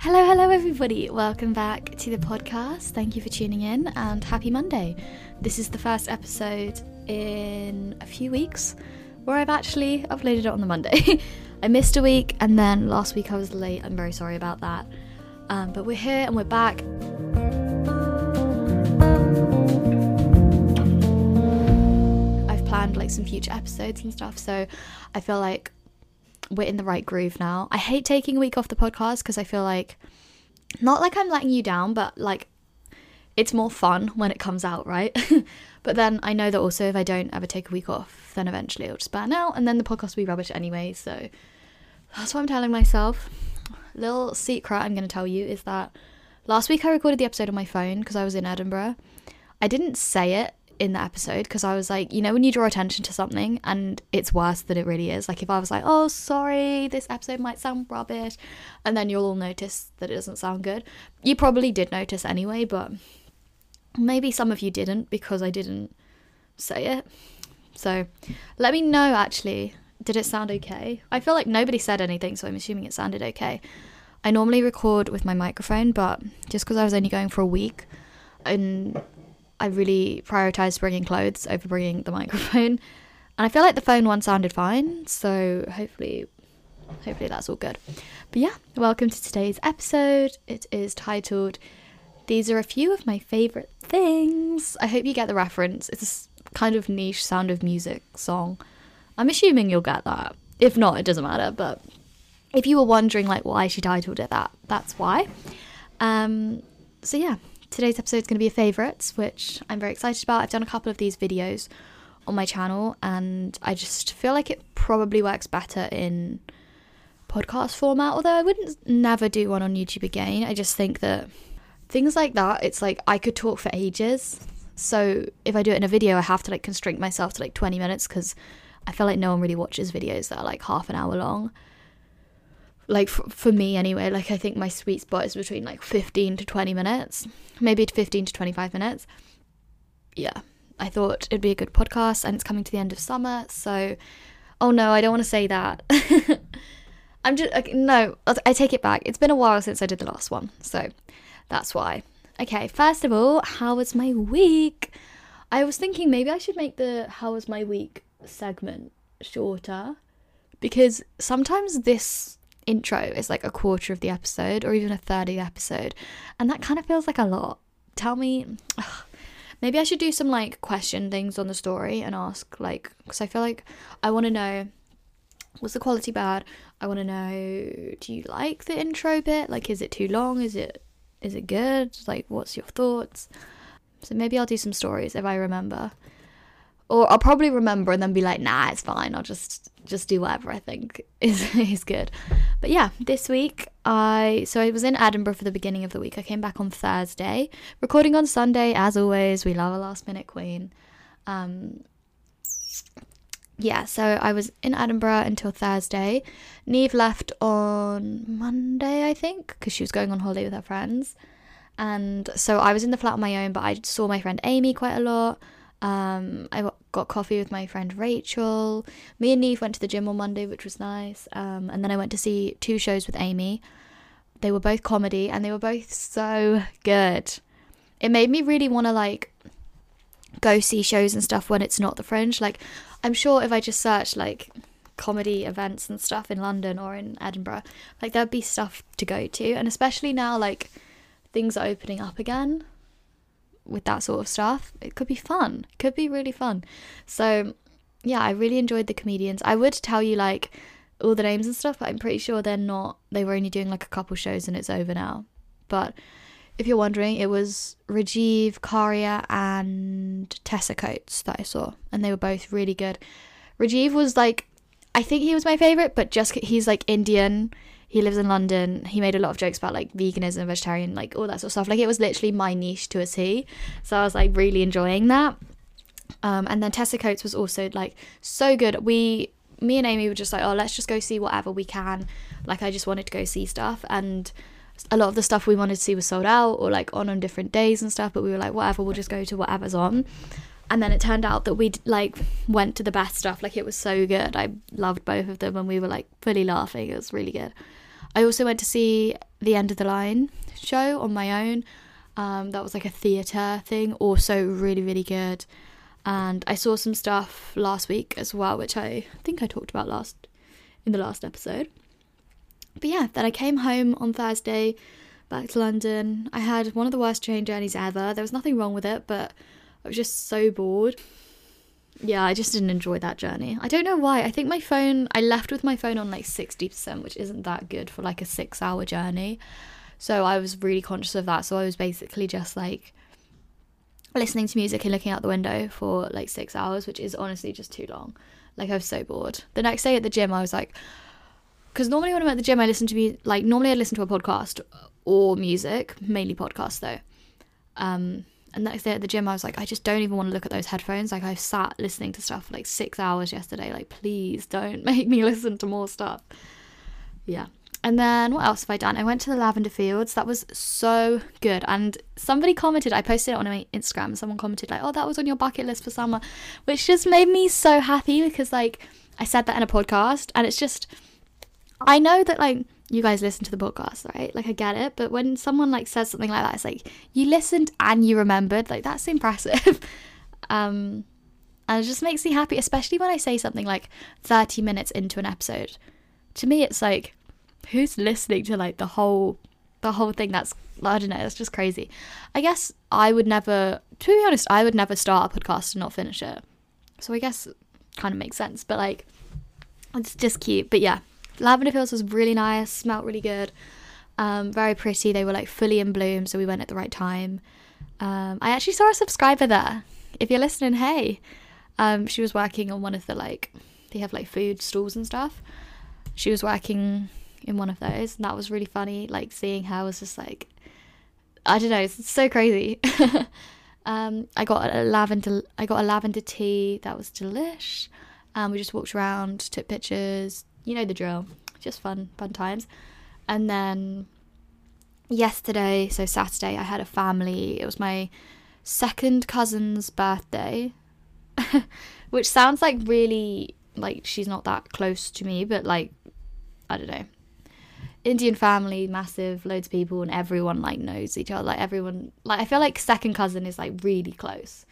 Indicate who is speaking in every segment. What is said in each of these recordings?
Speaker 1: Hello, hello, everybody. Welcome back to the podcast. Thank you for tuning in and happy Monday. This is the first episode in a few weeks where I've actually uploaded it on the Monday. I missed a week and then last week I was late. I'm very sorry about that. Um, but we're here and we're back. I've planned like some future episodes and stuff, so I feel like we're in the right groove now. I hate taking a week off the podcast because I feel like not like I'm letting you down, but like it's more fun when it comes out, right? but then I know that also if I don't ever take a week off, then eventually it'll just burn out and then the podcast will be rubbish anyway. So that's what I'm telling myself. Little secret I'm going to tell you is that last week I recorded the episode on my phone because I was in Edinburgh. I didn't say it in the episode because I was like, you know, when you draw attention to something and it's worse than it really is. Like if I was like, oh, sorry, this episode might sound rubbish, and then you'll all notice that it doesn't sound good. You probably did notice anyway, but maybe some of you didn't because I didn't say it. So let me know actually. Did it sound okay? I feel like nobody said anything, so I'm assuming it sounded okay. I normally record with my microphone, but just because I was only going for a week and I really prioritized bringing clothes over bringing the microphone. And I feel like the phone one sounded fine, so hopefully hopefully that's all good. But yeah, welcome to today's episode. It is titled These are a few of my favorite things. I hope you get the reference. It's a kind of niche sound of music song. I'm assuming you'll get that. If not, it doesn't matter, but if you were wondering like why she titled it that, that's why. Um so yeah, today's episode is going to be a favourites, which I'm very excited about. I've done a couple of these videos on my channel, and I just feel like it probably works better in podcast format. Although I wouldn't never do one on YouTube again. I just think that things like that, it's like I could talk for ages. So if I do it in a video, I have to like constrain myself to like 20 minutes because I feel like no one really watches videos that are like half an hour long like for, for me anyway like i think my sweet spot is between like 15 to 20 minutes maybe 15 to 25 minutes. Yeah i thought it'd be a good podcast and it's coming to the end of summer so oh no i don't want to say that. I'm just okay, no i take it back. It's been a while since i did the last one so that's why. Okay first of all how was my week? I was thinking maybe i should make the how was my week segment shorter because sometimes this intro is like a quarter of the episode or even a third of the episode. And that kind of feels like a lot. Tell me, ugh, maybe I should do some like question things on the story and ask, like, because I feel like I want to know was the quality bad? I want to know do you like the intro bit? Like, is it too long? Is it is it good? Like, what's your thoughts? So maybe I'll do some stories if I remember. Or I'll probably remember and then be like, nah, it's fine. I'll just just do whatever I think is is good. But yeah, this week I so I was in Edinburgh for the beginning of the week. I came back on Thursday, recording on Sunday as always. We love a last minute queen. Um, yeah, so I was in Edinburgh until Thursday. Neve left on Monday, I think, because she was going on holiday with her friends. And so I was in the flat on my own, but I saw my friend Amy quite a lot. Um, I got coffee with my friend Rachel. Me and Neve went to the gym on Monday, which was nice. Um, and then I went to see two shows with Amy. They were both comedy and they were both so good. It made me really want to like go see shows and stuff when it's not the fringe. Like, I'm sure if I just search like comedy events and stuff in London or in Edinburgh, like there'd be stuff to go to. And especially now, like things are opening up again with that sort of stuff, it could be fun. Could be really fun. So, yeah, I really enjoyed the comedians. I would tell you like all the names and stuff, but I'm pretty sure they're not. They were only doing like a couple shows and it's over now. But if you're wondering, it was Rajiv, Karia, and Tessa Coates that I saw, and they were both really good. Rajiv was like, I think he was my favorite, but just he's like Indian he lives in London. He made a lot of jokes about like veganism, vegetarian, like all that sort of stuff. Like it was literally my niche to a T. So I was like really enjoying that. Um, and then Tessa Coates was also like so good. We, me and Amy were just like, oh, let's just go see whatever we can. Like I just wanted to go see stuff, and a lot of the stuff we wanted to see was sold out or like on on different days and stuff. But we were like, whatever, we'll just go to whatever's on and then it turned out that we like went to the best stuff like it was so good i loved both of them and we were like fully laughing it was really good i also went to see the End of the Line show on my own. Um, that was like a theatre thing, also really, really good. And I saw some stuff last week as well, which I think I talked about last in the last episode. But yeah, then I came home on Thursday, back to London. I had one of the worst train journeys ever. There was nothing wrong with it, but I was just so bored. Yeah, I just didn't enjoy that journey. I don't know why. I think my phone, I left with my phone on like 60%, which isn't that good for like a six hour journey. So I was really conscious of that. So I was basically just like listening to music and looking out the window for like six hours, which is honestly just too long. Like I was so bored. The next day at the gym, I was like, because normally when I'm at the gym, I listen to me like normally I listen to a podcast or music, mainly podcasts though. Um, and next day at the gym, I was like, I just don't even want to look at those headphones. Like, I've sat listening to stuff for like six hours yesterday. Like, please don't make me listen to more stuff. Yeah. And then what else have I done? I went to the lavender fields. That was so good. And somebody commented, I posted it on my Instagram. Someone commented, like, oh, that was on your bucket list for summer, which just made me so happy because, like, I said that in a podcast. And it's just, I know that, like, you guys listen to the podcast, right? Like, I get it. But when someone, like, says something like that, it's like, you listened and you remembered. Like, that's impressive. um, and it just makes me happy, especially when I say something like 30 minutes into an episode. To me, it's like, who's listening to like the whole the whole thing that's I don't know, it's just crazy. I guess I would never to be honest, I would never start a podcast and not finish it. So I guess kind of makes sense. But like it's just cute. But yeah. Lavender Fields was really nice, smelled really good. Um, very pretty. They were like fully in bloom, so we went at the right time. Um, I actually saw a subscriber there. If you're listening, hey. Um, she was working on one of the like they have like food stalls and stuff. She was working in one of those. And that was really funny. Like seeing her was just like, I don't know, it's so crazy. um, I got a lavender. I got a lavender tea that was delish. Um, we just walked around, took pictures. You know the drill. Just fun, fun times. And then yesterday, so Saturday, I had a family. It was my second cousin's birthday, which sounds like really like she's not that close to me, but like I don't know. Indian family, massive, loads of people, and everyone like knows each other. Like everyone, like I feel like second cousin is like really close.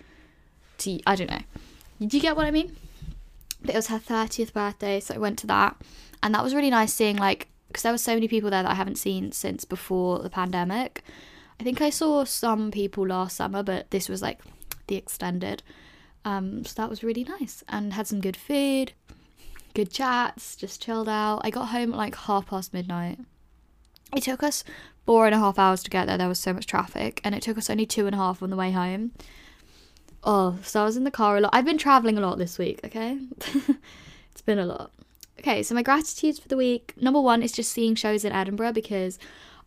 Speaker 1: To I don't know. Do you get what I mean? But it was her thirtieth birthday, so I went to that, and that was really nice seeing like because there were so many people there that I haven't seen since before the pandemic. I think I saw some people last summer, but this was like the extended. Um, so that was really nice and had some good food good chats, just chilled out. I got home at like half past midnight. It took us four and a half hours to get there. There was so much traffic, and it took us only two and a half on the way home. Oh, so I was in the car a lot. I've been traveling a lot this week, okay? it's been a lot. Okay, so my gratitudes for the week number one is just seeing shows in Edinburgh because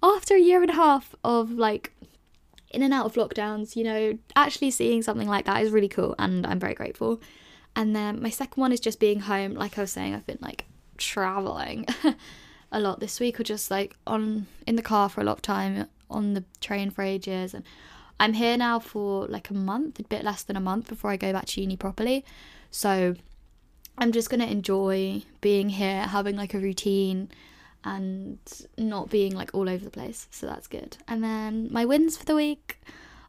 Speaker 1: after a year and a half of like in and out of lockdowns, you know, actually seeing something like that is really cool and I'm very grateful. And then my second one is just being home. Like I was saying, I've been like traveling a lot this week or just like on in the car for a lot of time, on the train for ages. And I'm here now for like a month, a bit less than a month before I go back to uni properly. So I'm just going to enjoy being here, having like a routine and not being like all over the place. So that's good. And then my wins for the week,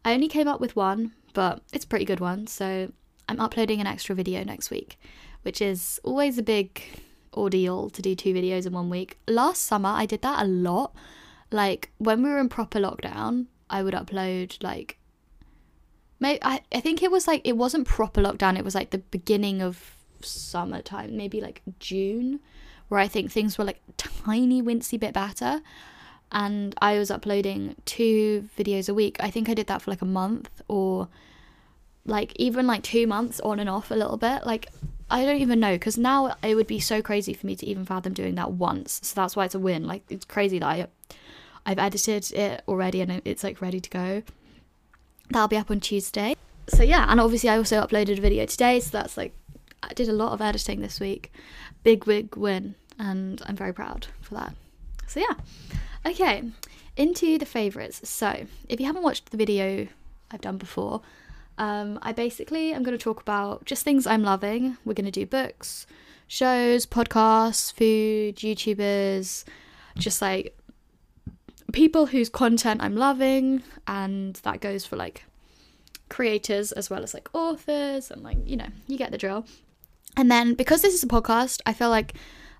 Speaker 1: I only came up with one, but it's a pretty good one. So I'm uploading an extra video next week, which is always a big ordeal to do two videos in one week. Last summer, I did that a lot. Like when we were in proper lockdown, I would upload like maybe I, I think it was like it wasn't proper lockdown, it was like the beginning of summertime, maybe like June, where I think things were like tiny wincy bit better. And I was uploading two videos a week. I think I did that for like a month or like even like two months on and off a little bit. Like I don't even know because now it would be so crazy for me to even fathom doing that once. So that's why it's a win. Like it's crazy that I, I've edited it already and it's like ready to go. That'll be up on Tuesday. So yeah, and obviously I also uploaded a video today. So that's like I did a lot of editing this week. Big big win, and I'm very proud for that. So yeah, okay, into the favorites. So if you haven't watched the video I've done before, um, I basically am going to talk about just things I'm loving. We're going to do books, shows, podcasts, food, YouTubers, just like people whose content I'm loving, and that goes for like creators as well as like authors, and like, you know, you get the drill. And then because this is a podcast, I feel like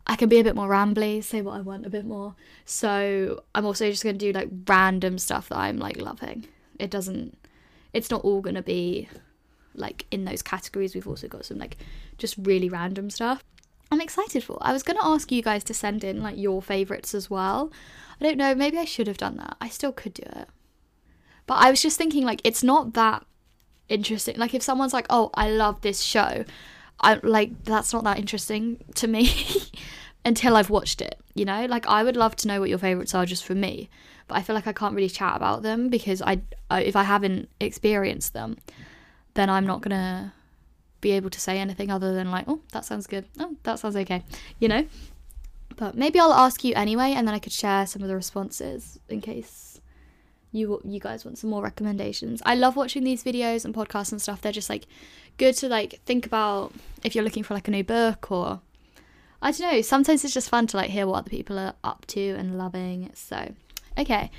Speaker 1: I can be a bit more rambly, say what I want a bit more. So I'm also just going to do like random stuff that I'm like loving. It doesn't, it's not all going to be like in those categories. We've also got some like just really random stuff. I'm excited for. I was going to ask you guys to send in like your favorites as well. I don't know, maybe I should have done that. I still could do it. But I was just thinking like it's not that interesting. Like if someone's like, "Oh, I love this show." I like that's not that interesting to me until I've watched it, you know? Like I would love to know what your favorites are just for me, but I feel like I can't really chat about them because I, if I haven't experienced them, then I'm not going to be able to say anything other than like, "Oh, that sounds good. Oh, that sounds okay." You know? But maybe I'll ask you anyway and then I could share some of the responses in case you you guys want some more recommendations. I love watching these videos and podcasts and stuff. They're just like good to like think about if you're looking for like a new book or I don't know. Sometimes it's just fun to like hear what other people are up to and loving. So, okay.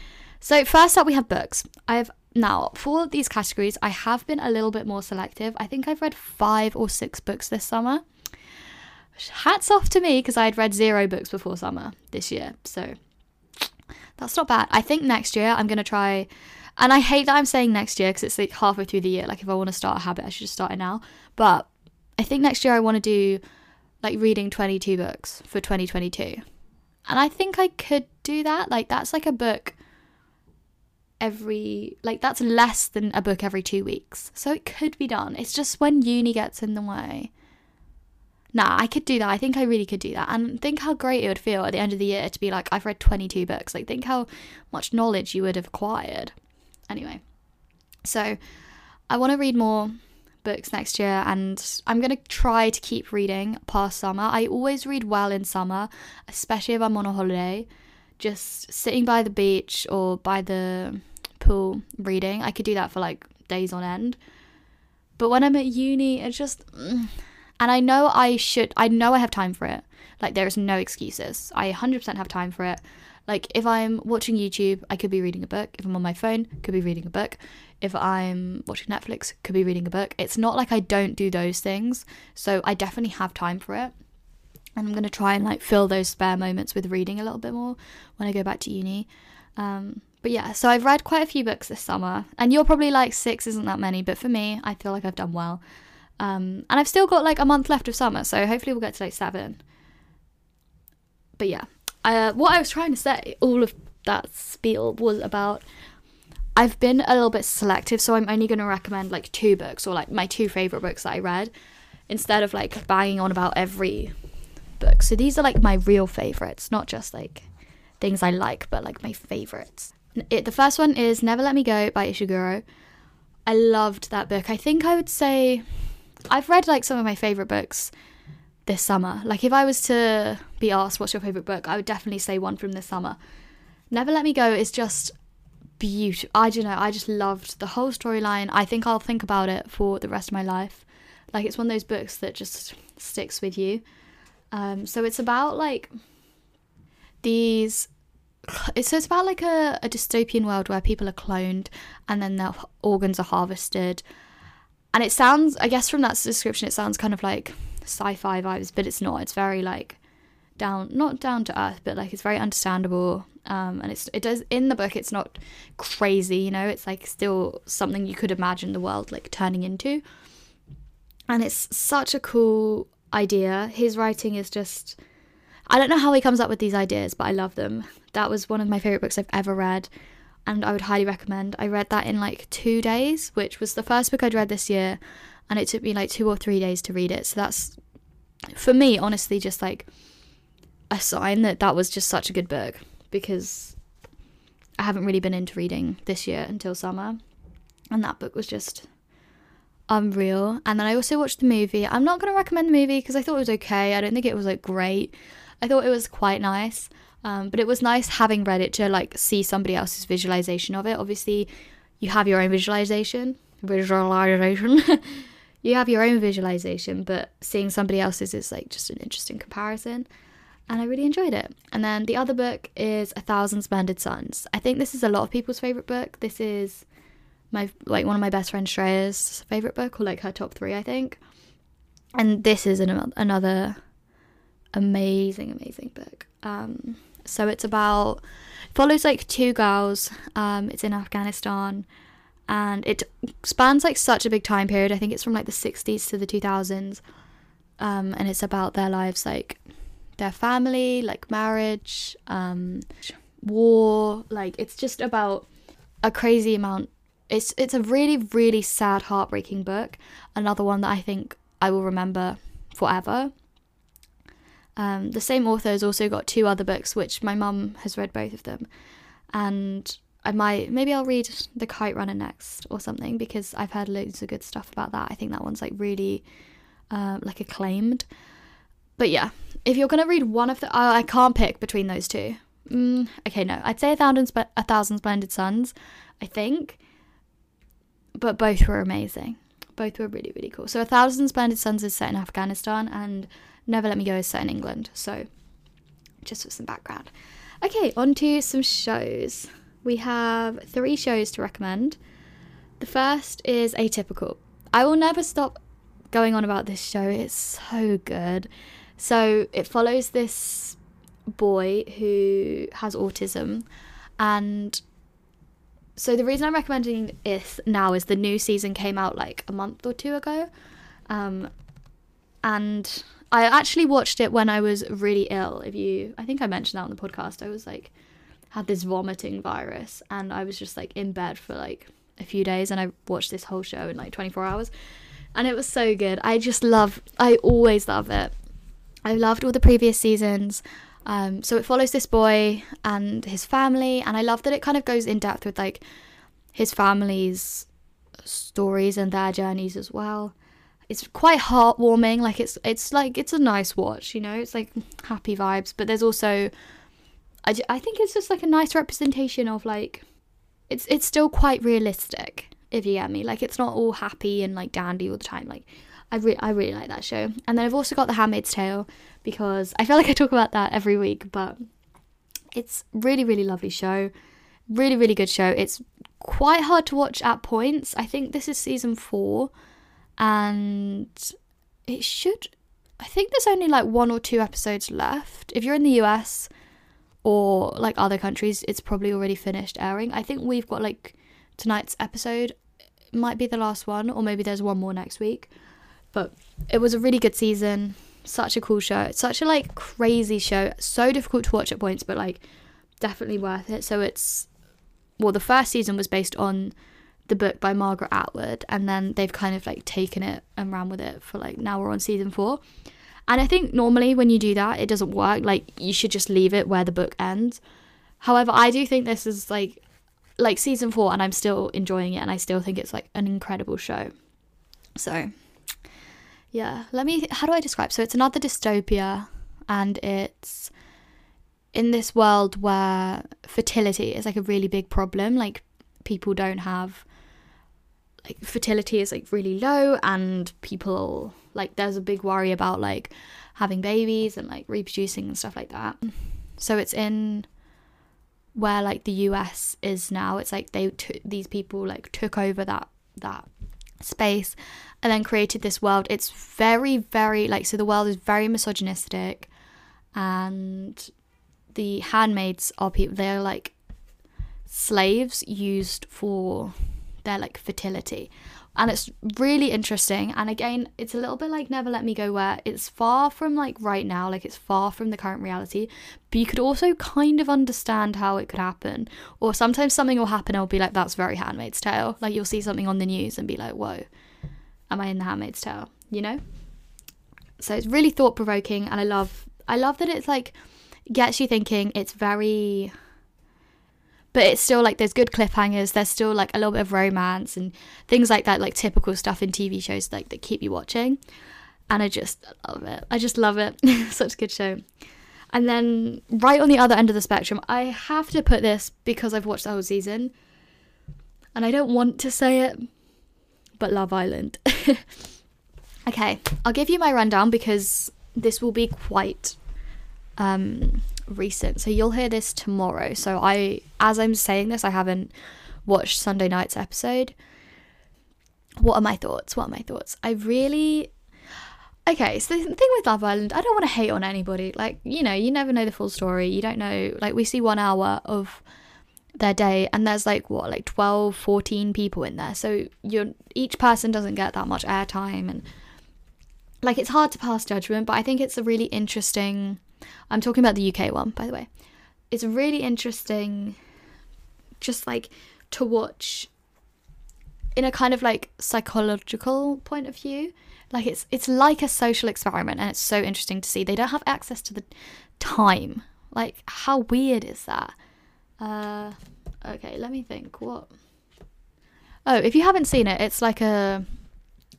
Speaker 1: So first up, we have books. I've now for these categories, I have been a little bit more selective. I think I've read five or six books this summer. Hats off to me because I had read zero books before summer this year. So that's not bad. I think next year I'm gonna try and I hate that I'm saying next year because it's like halfway through the year. Like if I want to start a habit, I should just start it now. But I think next year I want to do like reading 22 books for 2022. And I think I could do that. Like that's like a book every like that's less than a book every 2 weeks. So it could be done. It's just when uni gets in the way. Nah, I could do that. I think I really could do that. And think how great it would feel at the end of the year to be like, I've read 22 books. Like, think how much knowledge you would have acquired. Anyway, so I want to read more books next year and I'm going to try to keep reading past summer. I always read well in summer, especially if I'm on a holiday. Just sitting by the beach or by the reading. I could do that for like days on end. But when I'm at uni, it's just. Mm, and I know I should, I know I have time for it. Like, there is no excuses. I 100% have time for it. Like if I'm watching YouTube, I could be reading a book. If I'm on my phone, could be reading a book. If I'm watching Netflix, could be reading a book. It's not like I don't do those things. So I definitely have time for it. And I'm going to try and like fill those spare moments with reading a little bit more when I go back to uni. Um, but yeah, so I've read quite a few books this summer, and you're probably like six isn't that many, but for me, I feel like I've done well. Um, and I've still got like a month left of summer, so hopefully we'll get to like seven. But yeah, uh, what I was trying to say, all of that spiel was about I've been a little bit selective, so I'm only going to recommend like two books or like my two favorite books that I read instead of like banging on about every book. So these are like my real favorites, not just like things I like, but like my favorites. It, the first one is Never Let Me Go by Ishiguro. I loved that book. I think I would say I've read like some of my favorite books this summer. Like if I was to be asked what's your favorite book, I would definitely say one from this summer. Never Let Me Go is just beautiful. I don't know. I just loved the whole storyline. I think I'll think about it for the rest of my life. Like it's one of those books that just sticks with you. Um, so it's about like these. So it's about like a, a dystopian world where people are cloned and then their organs are harvested. And it sounds, I guess, from that description, it sounds kind of like sci-fi vibes, but it's not. It's very like down, not down to earth, but like it's very understandable. Um, and it's it does in the book. It's not crazy, you know. It's like still something you could imagine the world like turning into. And it's such a cool idea. His writing is just. I don't know how he comes up with these ideas, but I love them. That was one of my favorite books I've ever read, and I would highly recommend. I read that in like two days, which was the first book I'd read this year, and it took me like two or three days to read it. So that's for me, honestly, just like a sign that that was just such a good book because I haven't really been into reading this year until summer, and that book was just unreal. And then I also watched the movie. I'm not going to recommend the movie because I thought it was okay. I don't think it was like great. I thought it was quite nice. Um, but it was nice having read it to like see somebody else's visualization of it. Obviously, you have your own visualization, visualization, you have your own visualization, but seeing somebody else's is like just an interesting comparison. and I really enjoyed it. And then the other book is A Thousand Splendid Suns. I think this is a lot of people's favorite book. This is my like one of my best friend Shreya's favorite book, or like her top three, I think. And this is an, another amazing, amazing book. Um, so it's about follows like two girls. Um, it's in Afghanistan, and it spans like such a big time period. I think it's from like the 60s to the 2000s, um, and it's about their lives, like their family, like marriage, um, war. Like it's just about a crazy amount. It's it's a really really sad, heartbreaking book. Another one that I think I will remember forever. Um, the same author has also got two other books, which my mum has read both of them, and I might maybe I'll read The Kite Runner next or something because I've heard loads of good stuff about that. I think that one's like really uh, like acclaimed. But yeah, if you're gonna read one of the, I can't pick between those two. Mm, okay, no, I'd say a thousand, Sp- a thousand splendid suns. I think, but both were amazing. Both were really really cool. So a thousand splendid suns is set in Afghanistan, and Never Let Me Go is set in England. So just for some background. Okay, on to some shows. We have three shows to recommend. The first is Atypical. I will never stop going on about this show. It's so good. So it follows this boy who has autism and so the reason I'm recommending it now is the new season came out like a month or two ago. Um, and I actually watched it when I was really ill. If you I think I mentioned that on the podcast. I was like had this vomiting virus and I was just like in bed for like a few days and I watched this whole show in like 24 hours. And it was so good. I just love I always love it. I loved all the previous seasons. Um, so it follows this boy and his family, and I love that it kind of goes in depth with like his family's stories and their journeys as well. It's quite heartwarming. Like it's it's like it's a nice watch, you know. It's like happy vibes, but there's also I, I think it's just like a nice representation of like it's it's still quite realistic if you get me. Like it's not all happy and like dandy all the time. Like I really I really like that show. And then I've also got The Handmaid's Tale because I feel like I talk about that every week, but it's really really lovely show. Really really good show. It's quite hard to watch at points. I think this is season 4 and it should I think there's only like one or two episodes left. If you're in the US or like other countries, it's probably already finished airing. I think we've got like tonight's episode might be the last one or maybe there's one more next week. But it was a really good season. Such a cool show. It's such a like crazy show. So difficult to watch at points, but like definitely worth it. So it's well, the first season was based on the book by Margaret Atwood, and then they've kind of like taken it and ran with it for like now we're on season four. And I think normally when you do that, it doesn't work. Like you should just leave it where the book ends. However, I do think this is like like season four, and I'm still enjoying it, and I still think it's like an incredible show. So yeah, let me. How do I describe? So it's another dystopia, and it's in this world where fertility is like a really big problem. Like people don't have like fertility is like really low, and people like there's a big worry about like having babies and like reproducing and stuff like that. So it's in where like the US is now. It's like they t- these people like took over that that space and then created this world. It's very, very like so the world is very misogynistic and the handmaids are people they're like slaves used for their like fertility. And it's really interesting. And again, it's a little bit like Never Let Me Go, where it's far from like right now, like it's far from the current reality, but you could also kind of understand how it could happen. Or sometimes something will happen and it'll be like, that's very Handmaid's Tale. Like you'll see something on the news and be like, whoa, am I in the Handmaid's Tale? You know? So it's really thought provoking and I love I love that it's like gets you thinking, it's very but it's still like there's good cliffhangers, there's still like a little bit of romance and things like that, like typical stuff in TV shows like that keep you watching. And I just love it. I just love it. Such a good show. And then right on the other end of the spectrum, I have to put this because I've watched the whole season. And I don't want to say it, but Love Island. okay, I'll give you my rundown because this will be quite um recent. So you'll hear this tomorrow. So I as I'm saying this, I haven't watched Sunday night's episode. What are my thoughts? What are my thoughts? I really Okay, so the thing with Love Island, I don't want to hate on anybody. Like, you know, you never know the full story. You don't know like we see 1 hour of their day and there's like what like 12 14 people in there so you're each person doesn't get that much airtime and like it's hard to pass judgment but i think it's a really interesting i'm talking about the uk one by the way it's really interesting just like to watch in a kind of like psychological point of view like it's it's like a social experiment and it's so interesting to see they don't have access to the time like how weird is that uh, okay, let me think. What? Oh, if you haven't seen it, it's like a,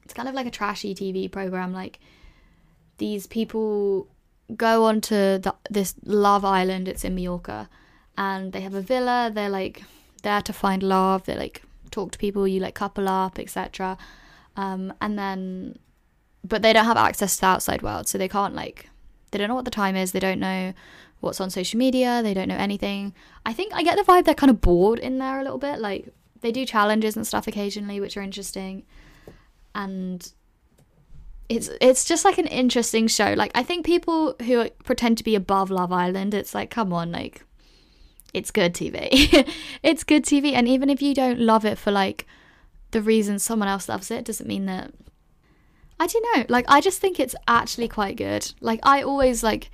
Speaker 1: it's kind of like a trashy TV program. Like these people go onto the, this love island. It's in Mallorca, and they have a villa. They're like there to find love. They like talk to people. You like couple up, etc. Um, and then, but they don't have access to the outside world, so they can't like, they don't know what the time is. They don't know what's on social media. They don't know anything. I think I get the vibe they're kind of bored in there a little bit. Like they do challenges and stuff occasionally, which are interesting, and it's it's just like an interesting show. Like I think people who pretend to be above Love Island, it's like come on, like it's good TV. it's good TV, and even if you don't love it for like the reason someone else loves it, doesn't mean that. I don't know. Like I just think it's actually quite good. Like I always like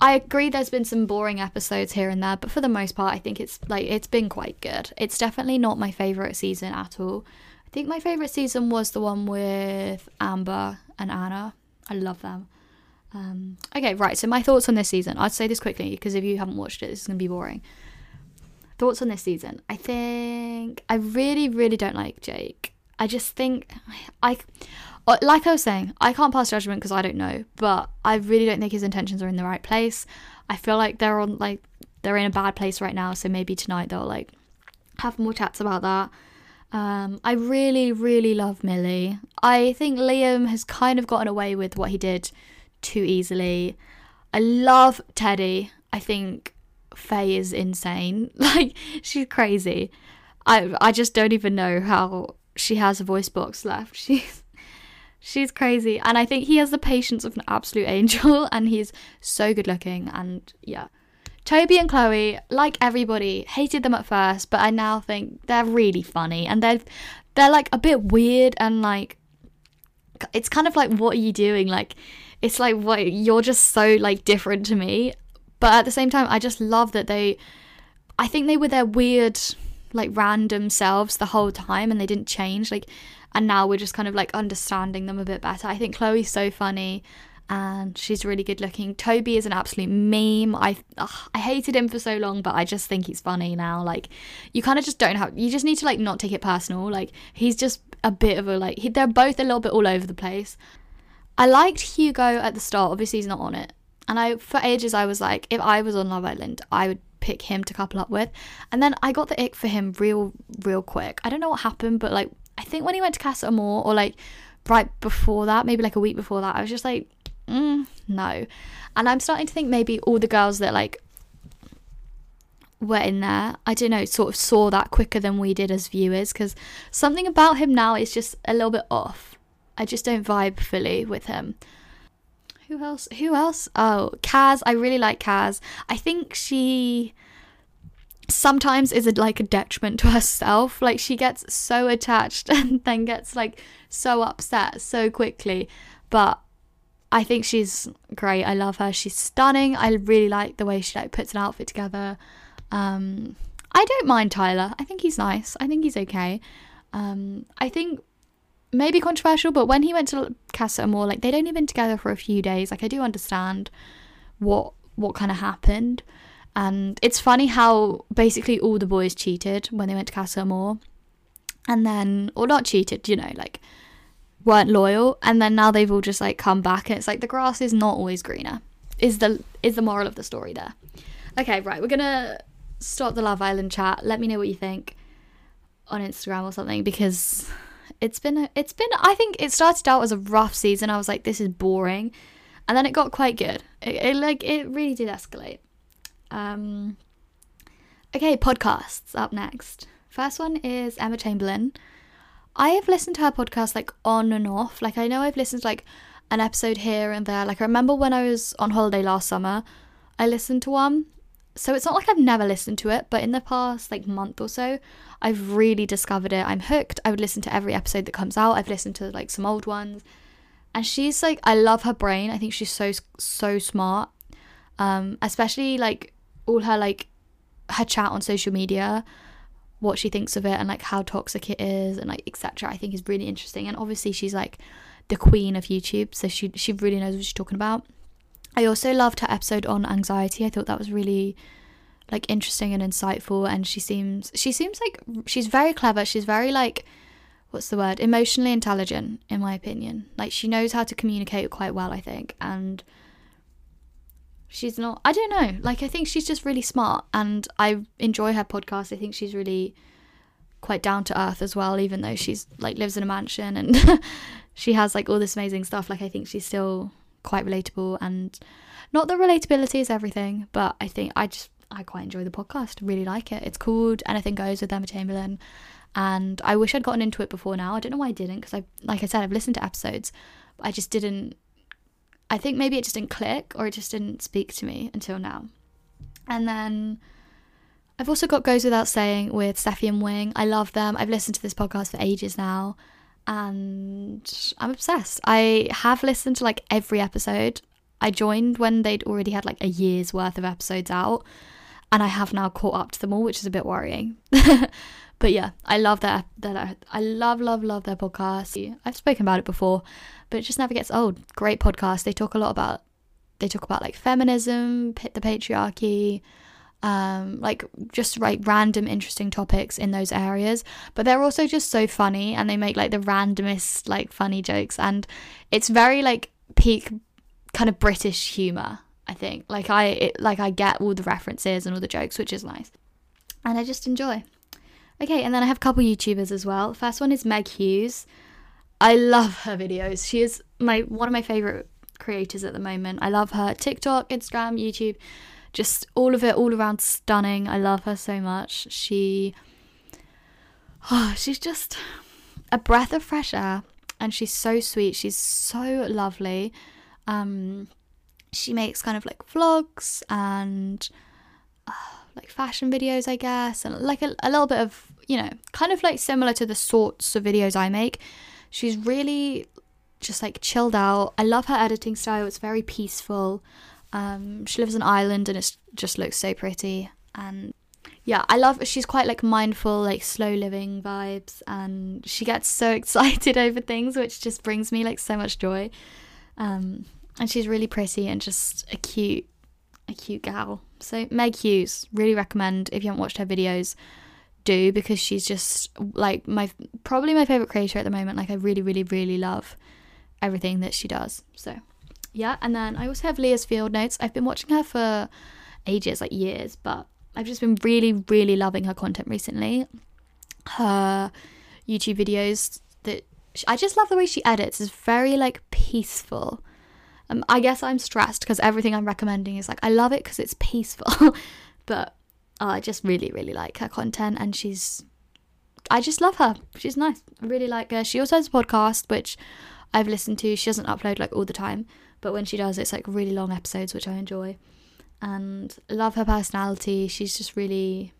Speaker 1: I agree there's been some boring episodes here and there, but for the most part I think it's like it's been quite good. It's definitely not my favorite season at all. I think my favorite season was the one with Amber and Anna. I love them. Um, okay, right. So my thoughts on this season. I'd say this quickly because if you haven't watched it, this is gonna be boring. Thoughts on this season. I think I really, really don't like Jake. I just think I uh, like I was saying, I can't pass judgment because I don't know, but I really don't think his intentions are in the right place. I feel like they're on like they're in a bad place right now, so maybe tonight they'll like have more chats about that. Um, I really, really love Millie. I think Liam has kind of gotten away with what he did too easily. I love Teddy. I think Faye is insane. Like she's crazy. I I just don't even know how she has a voice box left. She's She's crazy. And I think he has the patience of an absolute angel and he's so good looking. And yeah. Toby and Chloe, like everybody, hated them at first, but I now think they're really funny and they're they're like a bit weird and like it's kind of like what are you doing? Like it's like what you're just so like different to me. But at the same time, I just love that they I think they were their weird like random selves the whole time and they didn't change. Like and now we're just kind of like understanding them a bit better. I think Chloe's so funny and she's really good looking. Toby is an absolute meme. I ugh, I hated him for so long, but I just think he's funny now. Like you kind of just don't have you just need to like not take it personal. Like he's just a bit of a like he, they're both a little bit all over the place. I liked Hugo at the start. Obviously he's not on it. And I for ages I was like if I was on Love Island, I would pick him to couple up with. And then I got the ick for him real real quick. I don't know what happened, but like I think when he went to Casa Amor or like right before that, maybe like a week before that, I was just like, mm, no. And I'm starting to think maybe all the girls that like were in there, I don't know, sort of saw that quicker than we did as viewers because something about him now is just a little bit off. I just don't vibe fully with him. Who else? Who else? Oh, Kaz. I really like Kaz. I think she sometimes is a, like a detriment to herself. Like she gets so attached and then gets like so upset so quickly. But I think she's great. I love her. She's stunning. I really like the way she like puts an outfit together. Um, I don't mind Tyler. I think he's nice. I think he's okay. Um, I think maybe controversial, but when he went to Casa Amor, like they'd only been together for a few days. Like I do understand what what kind of happened. And it's funny how basically all the boys cheated when they went to Casa Amor. And then, or not cheated, you know, like weren't loyal. And then now they've all just like come back and it's like the grass is not always greener. Is the is the moral of the story there. Okay, right, we're gonna stop the Love Island chat. Let me know what you think on Instagram or something because it's been a, it's been I think it started out as a rough season. I was like, this is boring. and then it got quite good. It, it like it really did escalate. Um, okay, podcasts up next. First one is Emma Chamberlain. I have listened to her podcast like on and off. Like I know I've listened to like an episode here and there. Like I remember when I was on holiday last summer, I listened to one. So it's not like I've never listened to it, but in the past like month or so, I've really discovered it. I'm hooked. I would listen to every episode that comes out. I've listened to like some old ones. And she's like I love her brain. I think she's so so smart. Um especially like all her like her chat on social media what she thinks of it and like how toxic it is and like etc i think is really interesting. And obviously she's like the queen of youtube so she she really knows what she's talking about. I also loved her episode on anxiety. I thought that was really like interesting and insightful and she seems she seems like she's very clever. She's very like what's the word? Emotionally intelligent in my opinion. Like she knows how to communicate quite well i think. And she's not i don't know. Like i think she's just really smart and i enjoy her podcast. I think she's really quite down to earth as well even though she's like lives in a mansion and she has like all this amazing stuff. Like i think she's still quite relatable and not that relatability is everything but i think i just i quite enjoy the podcast. Really like it. It's called anything goes with emma chamberlain and i wish i'd gotten into it before now. I don't know why i didn't because i like i said i've listened to episodes but i just didn't I think maybe it just didn't click or it just didn't speak to me until now. And then I've also got Goes Without Saying with Steffi and Wing. I love them. I've listened to this podcast for ages now and I'm obsessed. I have listened to like every episode. I joined when they'd already had like a year's worth of episodes out and I have now caught up to them all, which is a bit worrying. but yeah, I love that. their I love love love their podcast. I've spoken about it before but it just never gets old. Great podcast. They talk a lot about they talk about like feminism, the patriarchy, um, like just like random interesting topics in those areas. But they're also just so funny and they make like the randomest like funny jokes and it's very like peak kind of British humor. I think like I it, like I get all the references and all the jokes, which is nice, and I just enjoy. Okay, and then I have a couple YouTubers as well. First one is Meg Hughes. I love her videos. She is my one of my favorite creators at the moment. I love her TikTok, Instagram, YouTube, just all of it all around stunning. I love her so much. She oh, she's just a breath of fresh air and she's so sweet. She's so lovely. Um she makes kind of like vlogs and uh, like fashion videos, I guess, and like a, a little bit of, you know, kind of like similar to the sorts of videos I make She's really just like chilled out. I love her editing style. It's very peaceful. Um, she lives in Ireland and it just looks so pretty. And yeah, I love. She's quite like mindful, like slow living vibes, and she gets so excited over things, which just brings me like so much joy. Um, and she's really pretty and just a cute, a cute gal. So Meg Hughes, really recommend if you haven't watched her videos do because she's just like my probably my favorite creator at the moment. Like I really, really, really love everything that she does. So yeah, and then I also have Leah's Field Notes. I've been watching her for ages, like years, but I've just been really, really loving her content recently. Her YouTube videos that I just love the way she edits. It's very like peaceful. Um, I guess I'm stressed because everything I'm recommending is like I love it because it's peaceful, but oh, I just really, really like her content, and she's. I just love her. She's nice. I really like her. She also has a podcast which I've listened to. She doesn't upload like all the time, but when she does, it's like really long episodes, which I enjoy. And love her personality. She's just really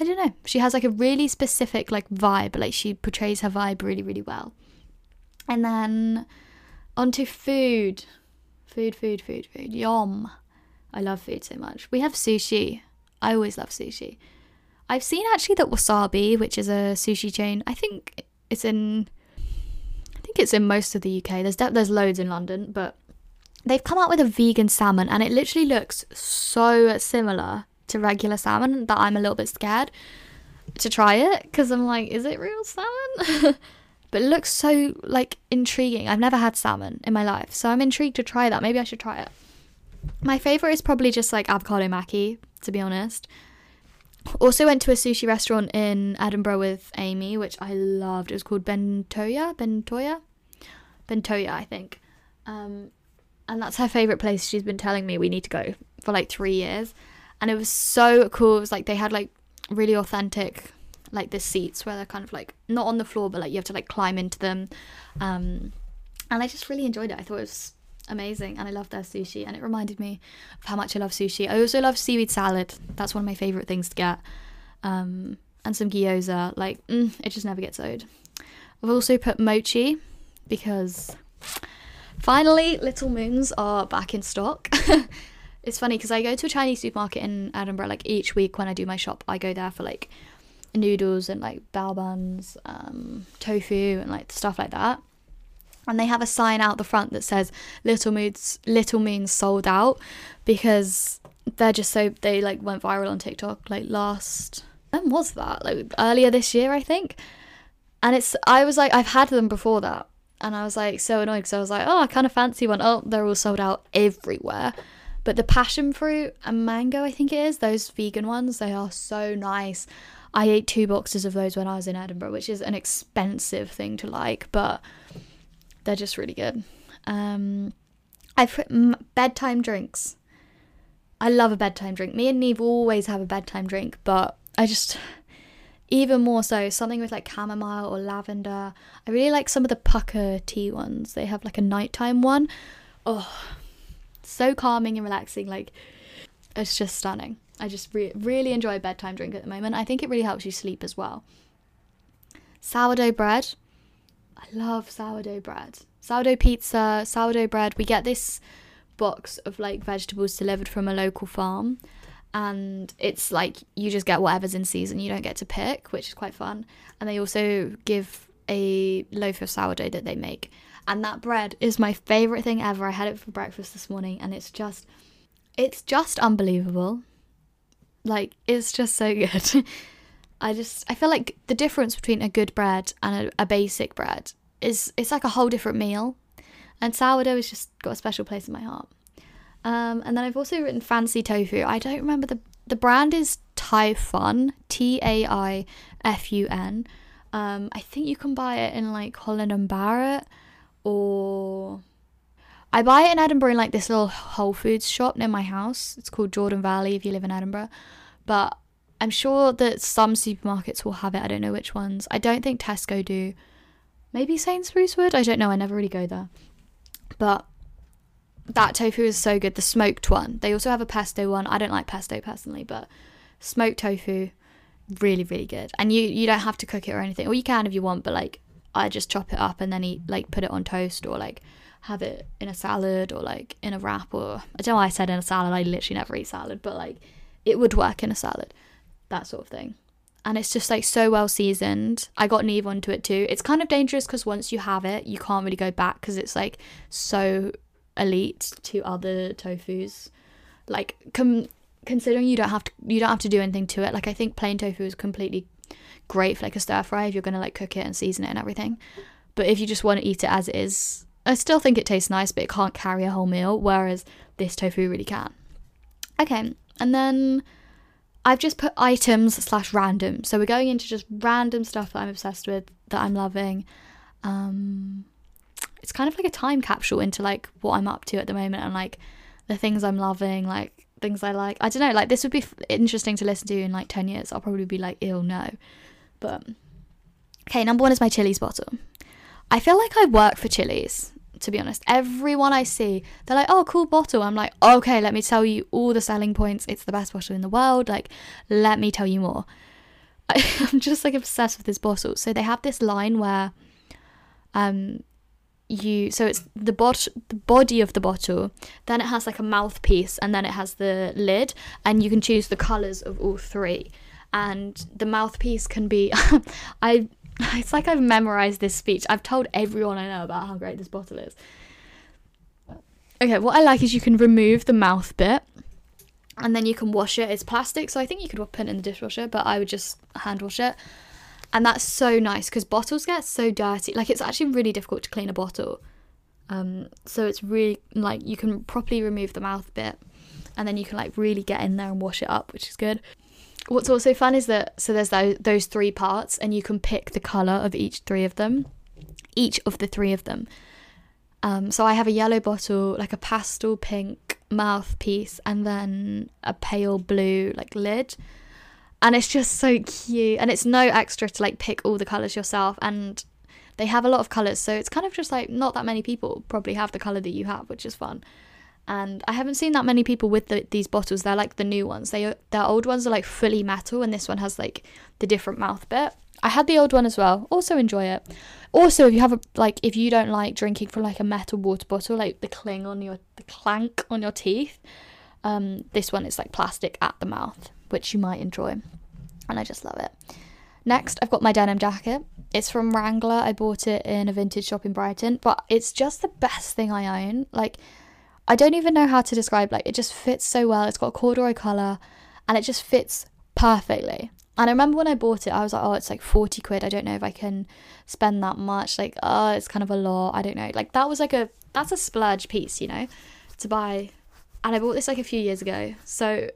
Speaker 1: I don't know. She has like a really specific like vibe. Like she portrays her vibe really, really well. And then onto food. Food, food, food, food. Yum. I love food so much. We have sushi. I always love sushi. I've seen actually that Wasabi, which is a sushi chain, I think it's in I think it's in most of the UK. There's there's loads in London, but they've come out with a vegan salmon and it literally looks so similar to regular salmon that I'm a little bit scared to try it because I'm like, is it real salmon? but it looks so like intriguing. I've never had salmon in my life, so I'm intrigued to try that. Maybe I should try it. My favorite is probably just like avocado maki to be honest. Also went to a sushi restaurant in Edinburgh with Amy, which I loved. It was called Bentoya, Bentoya, Bentoya, I think. Um, and that's her favorite place. She's been telling me we need to go for like three years, and it was so cool. It was like they had like really authentic like the seats where they're kind of like not on the floor but like you have to like climb into them. Um and i just really enjoyed it. I thought it was amazing and i love their sushi and it reminded me of how much i love sushi. I also love seaweed salad. That's one of my favorite things to get. Um and some gyoza. Like mm, it just never gets old. I've also put mochi because finally little moons are back in stock. It's funny because i go to a chinese supermarket in edinburgh like each week when i do my shop i go there for like noodles and like bao buns, um, tofu and like stuff like that. And they have a sign out the front that says Little Moods, Little Moons sold out because they're just so they like went viral on TikTok like last when was that? Like earlier this year I think. And it's I was like I've had them before that and I was like so annoyed because I was like oh I kind of fancy one. Oh they're all sold out everywhere. But the passion fruit and mango I think it is those vegan ones they are so nice. I ate two boxes of those when I was in Edinburgh, which is an expensive thing to like, but they're just really good. Um, I've put bedtime drinks. I love a bedtime drink. Me and Neve always have a bedtime drink, but I just even more so something with like chamomile or lavender. I really like some of the Pukka tea ones. They have like a nighttime one. Oh, so calming and relaxing. Like it's just stunning. I just re- really enjoy a bedtime drink at the moment. I think it really helps you sleep as well. Sourdough bread. I love sourdough bread. Sourdough pizza, sourdough bread. We get this box of like vegetables delivered from a local farm and it's like you just get whatever's in season. You don't get to pick, which is quite fun. And they also give a loaf of sourdough that they make. And that bread is my favorite thing ever. I had it for breakfast this morning and it's just it's just unbelievable. Like it's just so good. I just I feel like the difference between a good bread and a, a basic bread is it's like a whole different meal. And sourdough has just got a special place in my heart. Um, and then I've also written fancy tofu. I don't remember the the brand is Taifun, T A I F U N. Um, I think you can buy it in like Holland and Barrett or I buy it in Edinburgh in like this little Whole Foods shop near my house. It's called Jordan Valley if you live in Edinburgh. But I'm sure that some supermarkets will have it. I don't know which ones. I don't think Tesco do. Maybe Sainsbury's would. I don't know. I never really go there. But that tofu is so good. The smoked one. They also have a pesto one. I don't like pesto personally, but smoked tofu, really, really good. And you you don't have to cook it or anything. Or you can if you want, but like I just chop it up and then eat like put it on toast or like have it in a salad or like in a wrap or I don't know why I said in a salad. I literally never eat salad, but like it would work in a salad, that sort of thing. And it's just like so well seasoned. I got Neve onto it too. It's kind of dangerous because once you have it, you can't really go back because it's like so elite to other tofus. Like com- considering you don't have to you don't have to do anything to it. Like I think plain tofu is completely great for like a stir fry if you're gonna like cook it and season it and everything. But if you just want to eat it as it is, I still think it tastes nice, but it can't carry a whole meal, whereas this tofu really can. Okay, and then I've just put items slash random. So we're going into just random stuff that I'm obsessed with, that I'm loving. Um, it's kind of like a time capsule into like what I'm up to at the moment and like the things I'm loving, like things I like. I don't know, like this would be f- interesting to listen to in like 10 years. I'll probably be like, ill, no. But okay, number one is my Chilly's bottle. I feel like I work for Chilly's to be honest. Everyone I see, they're like, oh, cool bottle. I'm like, okay, let me tell you all the selling points. It's the best bottle in the world. Like, let me tell you more. I, am just like obsessed with this bottle. So they have this line where um you so it's the bot the body of the bottle then it has like a mouthpiece and then it has the lid and you can choose the colors of all three and the mouthpiece can be i It's like I've memorized this speech. I've told everyone I know about how great this bottle is. Okay, what I like is you can remove the mouth bit and then you can wash it. It's plastic, so I think you could put it in the dishwasher, but I would just hand wash it. And that's so nice because bottles get so dirty. Like, it's actually really difficult to clean a bottle. Um, so it's really like you can properly remove the mouth bit and then you can like really get in there and wash it up, which is good what's also fun is that so there's those, those three parts and you can pick the color of each three of them each of the three of them Um, so I have a yellow bottle, like a pastel pink mouthpiece, and then a pale blue like lid. And it's just so cute. And it's no extra to like pick all the colours yourself. And they have a lot of colours, so it's kind of just like not that many people probably have the colour that you have, which is fun. And I haven't seen that many people with the, these bottles. They're like the new ones. They their old ones are like fully metal, and this one has like the different mouth bit. I had the old one as well. Also enjoy it. Also, if you have a like, if you don't like drinking from like a metal water bottle, like the cling on your the clank on your teeth, um, this one is like plastic at the mouth, which you might enjoy, and I just love it. Next, I've got my denim jacket. It's from Wrangler. I bought it in a vintage shop in Brighton, but it's just the best thing I own. Like, I don't even know how to describe. Like, it just fits so well. It's got a corduroy color and it just fits perfectly. And I remember when I bought it, I was like, oh, it's like 40 quid. I don't know if I can spend that much. Like, oh, it's kind of a lot. I don't know. Like, that was like a, that's a splurge piece, you know, to buy. And I bought this like a few years ago. So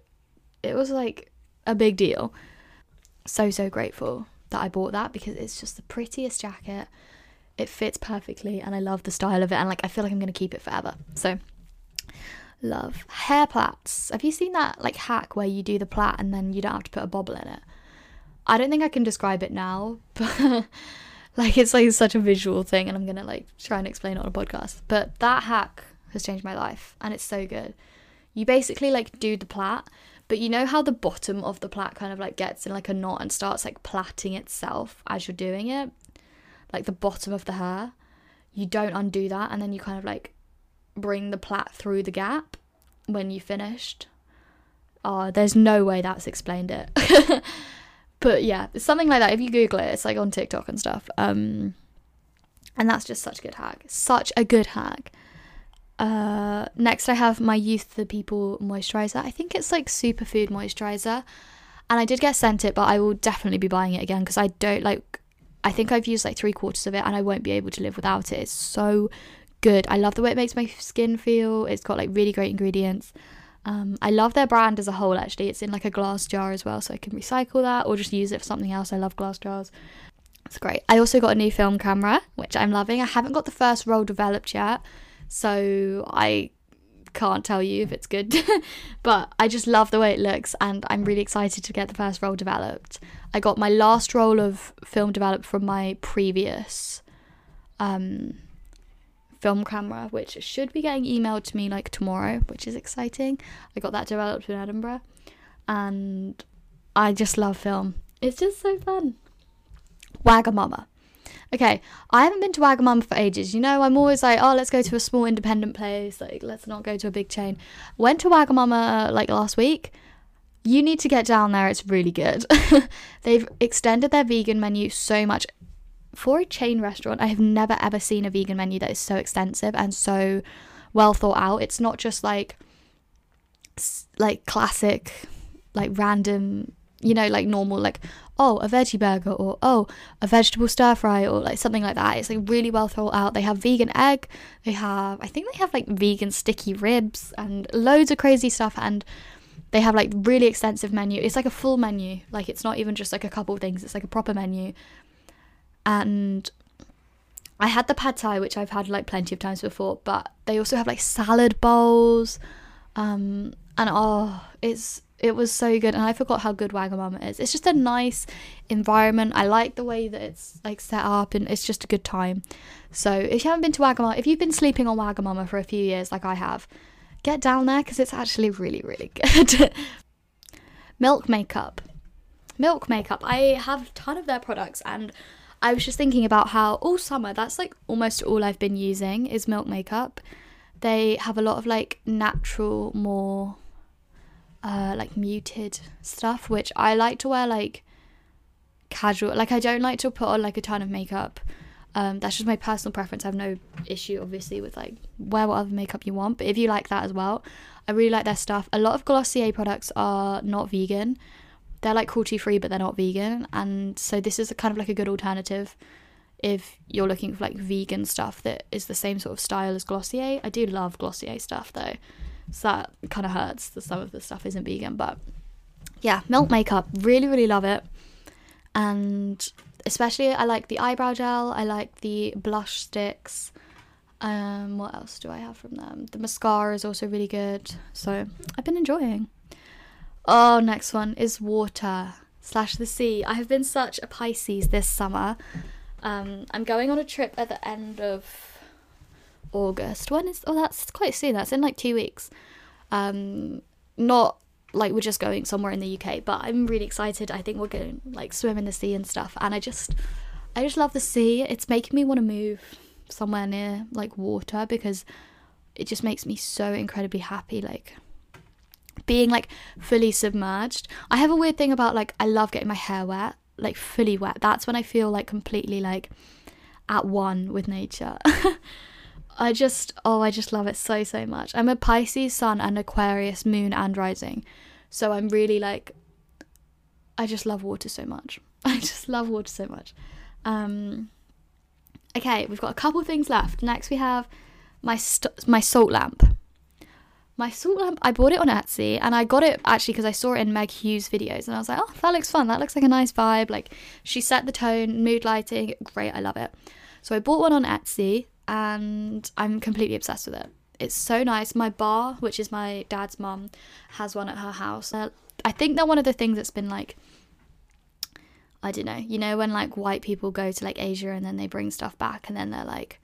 Speaker 1: it was like a big deal. So, so grateful that I bought that because it's just the prettiest jacket. It fits perfectly and I love the style of it. And like, I feel like I'm going to keep it forever. So, love. Hair plaits. Have you seen that like hack where you do the plait and then you don't have to put a bobble in it? I don't think I can describe it now, but like it's like such a visual thing and I'm to like try and explain it on a podcast. But that hack has changed my life and it's so good. You basically like do the plait, but you know how the bottom of the plait kind of like gets in like a knot and starts like plaiting itself as you're doing it? Like the bottom of the hair. You don't undo that and then you kind of like bring the plait through the gap when you finished. Oh, there's no way that's explained it. but yeah, it's something like that. If you Google it, it's like on TikTok and stuff. Um, and that's just such a good hack. Such a good hack. Uh, next, I have my Youth the People moisturizer. I think it's like superfood moisturizer, and I did get sent it, but I will definitely be buying it again because I don't like. I think I've used like three quarters of it, and I won't be able to live without it. It's so good. I love the way it makes my skin feel. It's got like really great ingredients. Um, I love their brand as a whole, actually. It's in like a glass jar as well, so I can recycle that or just use it for something else. I love glass jars. It's great. I also got a new film camera, which I'm loving. I haven't got the first roll developed yet, so I can't tell you if it's good, but I just love the way it looks, and I'm really excited to get the first roll developed. I got my last roll of film developed from my previous um, film camera, which should be getting emailed to me like tomorrow, which is exciting. I got that developed in Edinburgh, and I just love film. It's just so fun. Wagamama. Okay, I haven't been to Wagamama for ages. You know, I'm always like, oh, let's go to a small independent place. Like, let's not go to a big chain. Went to Wagamama uh, like last week. You need to get down there. It's really good. They've extended their vegan menu so much for a chain restaurant, I have never ever seen a vegan menu that is so extensive and so well thought out. It's not just like like classic like random, you know, like normal like oh, a veggie burger or oh, a vegetable stir fry or like something like that. It's like really well thought out. They have vegan egg, they have I think they have like vegan sticky ribs and loads of crazy stuff and they have like really extensive menu. It's like a full menu. Like it's not even just like a couple things. It's like a proper menu and I had the pad thai, which I've had like plenty of times before, but they also have like salad bowls, um, and oh, it's it was so good, and I forgot how good Wagamama is. It's just a nice environment. I like the way that it's like set up, and it's just a good time. So if you haven't been to Wagamama, if you've been sleeping on Wagamama for a few years, like I have, get down there because it's actually really really good. Milk makeup, milk makeup. I have a ton of their products and I was just thinking about how all summer, that's like almost all I've been using is milk makeup. They have a lot of like natural, more uh, like muted stuff, which I like to wear like casual. Like I don't like to put on like a ton of makeup. Um, that's just my personal preference. I have no issue, obviously, with like wear whatever makeup you want. But if you like that as well, I really like their stuff. A lot of Glossier products are not vegan, they're like cruelty free, but they're not vegan. And so this is kind of like a good alternative if you're looking for like vegan stuff that is the same sort of style as Glossier. I do love Glossier stuff though. So that kind of hurts that some of the stuff isn't vegan. But yeah, milk makeup, really, really love it. And especially, I like the eyebrow gel, I like the blush sticks. Um, what else do I have from them? The mascara is also really good. So I've been enjoying. Oh, next one is water slash the sea. I have been such a Pisces this summer. Um, I'm going on a trip at the end of August. When is? Oh, that's quite soon. That's in like two weeks. Um, not like we're just going somewhere in the UK, but I'm really excited. I think we're going like swim in the sea and stuff. And I just, I just love the sea. It's making me want to move somewhere near like water because it just makes me so incredibly happy. Like being like fully submerged. I have a weird thing about like I love getting my hair wet, like fully wet. That's when I feel like completely like at one with nature. I just oh I just love it so so much. I'm a Pisces sun and Aquarius moon and rising. So I'm really like I just love water so much. I just love water so much. Um okay, we've got a couple things left. Next we have my st- my salt lamp. My salt lamp, I bought it on Etsy and I got it actually because I saw it in Meg Hughes videos and I was like, oh, that looks fun. That looks like a nice vibe. Like she set the tone, mood lighting, great. I love it. So I bought one on Etsy and I'm completely obsessed with it. It's so nice. My bar, which is my dad's mum, has one at her house. Uh, I think they're one of the things that's been like, I don't know, you know, when like white people go to like Asia and then they bring stuff back and then they're like,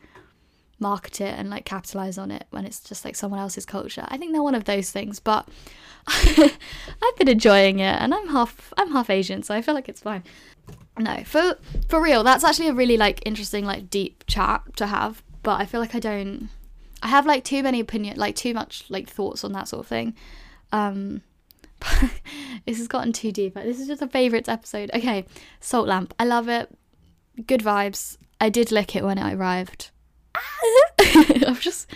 Speaker 1: market it and like capitalize on it when it's just like someone else's culture. I think they're one of those things, but I've been enjoying it and I'm half I'm half Asian, so I feel like it's fine. No, for for real, that's actually a really like interesting like deep chat to have, but I feel like I don't I have like too many opinion like too much like thoughts on that sort of thing. Um this has gotten too deep. This is just a favorites episode. Okay, Salt Lamp. I love it. Good vibes. I did lick it when it arrived. I'm just.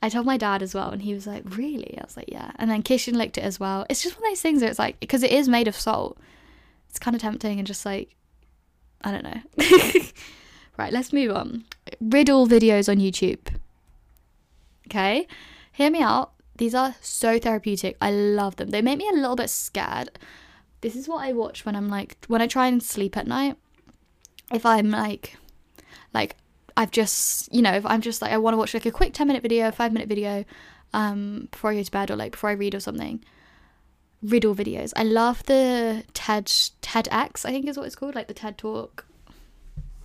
Speaker 1: I told my dad as well, and he was like, "Really?" I was like, "Yeah." And then Kishan licked it as well. It's just one of those things where it's like, because it is made of salt, it's kind of tempting and just like, I don't know. right, let's move on. Riddle videos on YouTube. Okay, hear me out. These are so therapeutic. I love them. They make me a little bit scared. This is what I watch when I'm like when I try and sleep at night. If I'm like like I've just, you know, I'm just like, I want to watch like a quick 10 minute video, five minute video um, before I go to bed or like before I read or something. Riddle videos. I love the TED, TEDx, I think is what it's called, like the TED Talk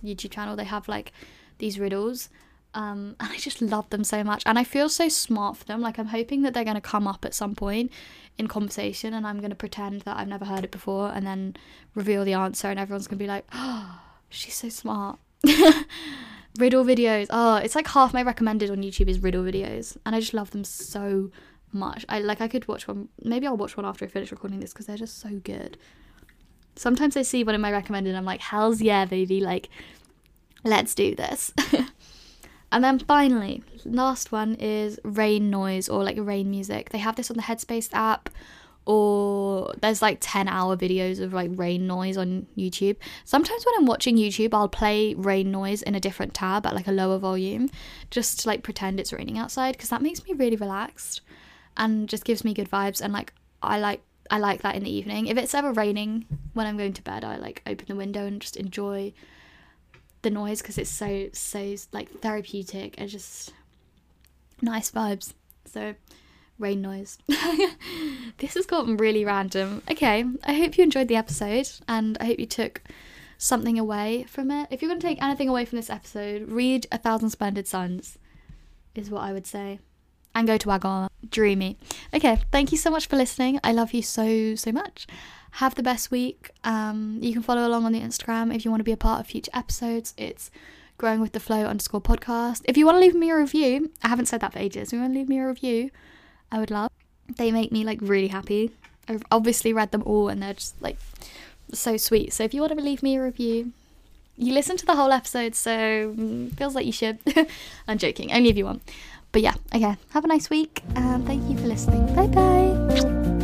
Speaker 1: YouTube channel. They have like these riddles. Um, and I just love them so much. And I feel so smart for them. Like, I'm hoping that they're going to come up at some point in conversation and I'm going to pretend that I've never heard it before and then reveal the answer, and everyone's going to be like, oh, she's so smart. riddle videos. Oh, it's like half my recommended on YouTube is riddle videos, and I just love them so much. I like I could watch one. Maybe I'll watch one after I finish recording this because they're just so good. Sometimes I see one of my recommended, and I'm like, hell's yeah, baby! Like, let's do this. and then finally, last one is rain noise or like rain music. They have this on the Headspace app or there's like 10 hour videos of like rain noise on YouTube. Sometimes when I'm watching YouTube, I'll play rain noise in a different tab at like a lower volume just to like pretend it's raining outside because that makes me really relaxed and just gives me good vibes and like I like I like that in the evening. If it's ever raining when I'm going to bed, I like open the window and just enjoy the noise because it's so so like therapeutic and just nice vibes. So rain noise. this has gotten really random. Okay, I hope you enjoyed the episode and I hope you took something away from it. If you're going to take anything away from this episode, read A Thousand Splendid Suns, is what I would say. And go to Wagamama. Dreamy. Okay, thank you so much for listening. I love you so, so much. Have the best week. Um, you can follow along on the Instagram if you want to be a part of future episodes. It's growing with the flow underscore podcast. If you want to leave me a review, I haven't said that for ages. If you want to leave me a review, I would love. They make me like really happy. I've obviously read them all and they're just like so sweet. So if you want to leave me a review, you listen to the whole episode, so mm, feels like you should. I'm joking, only if you want. But yeah, okay. Have a nice week and thank you for listening. Bye bye.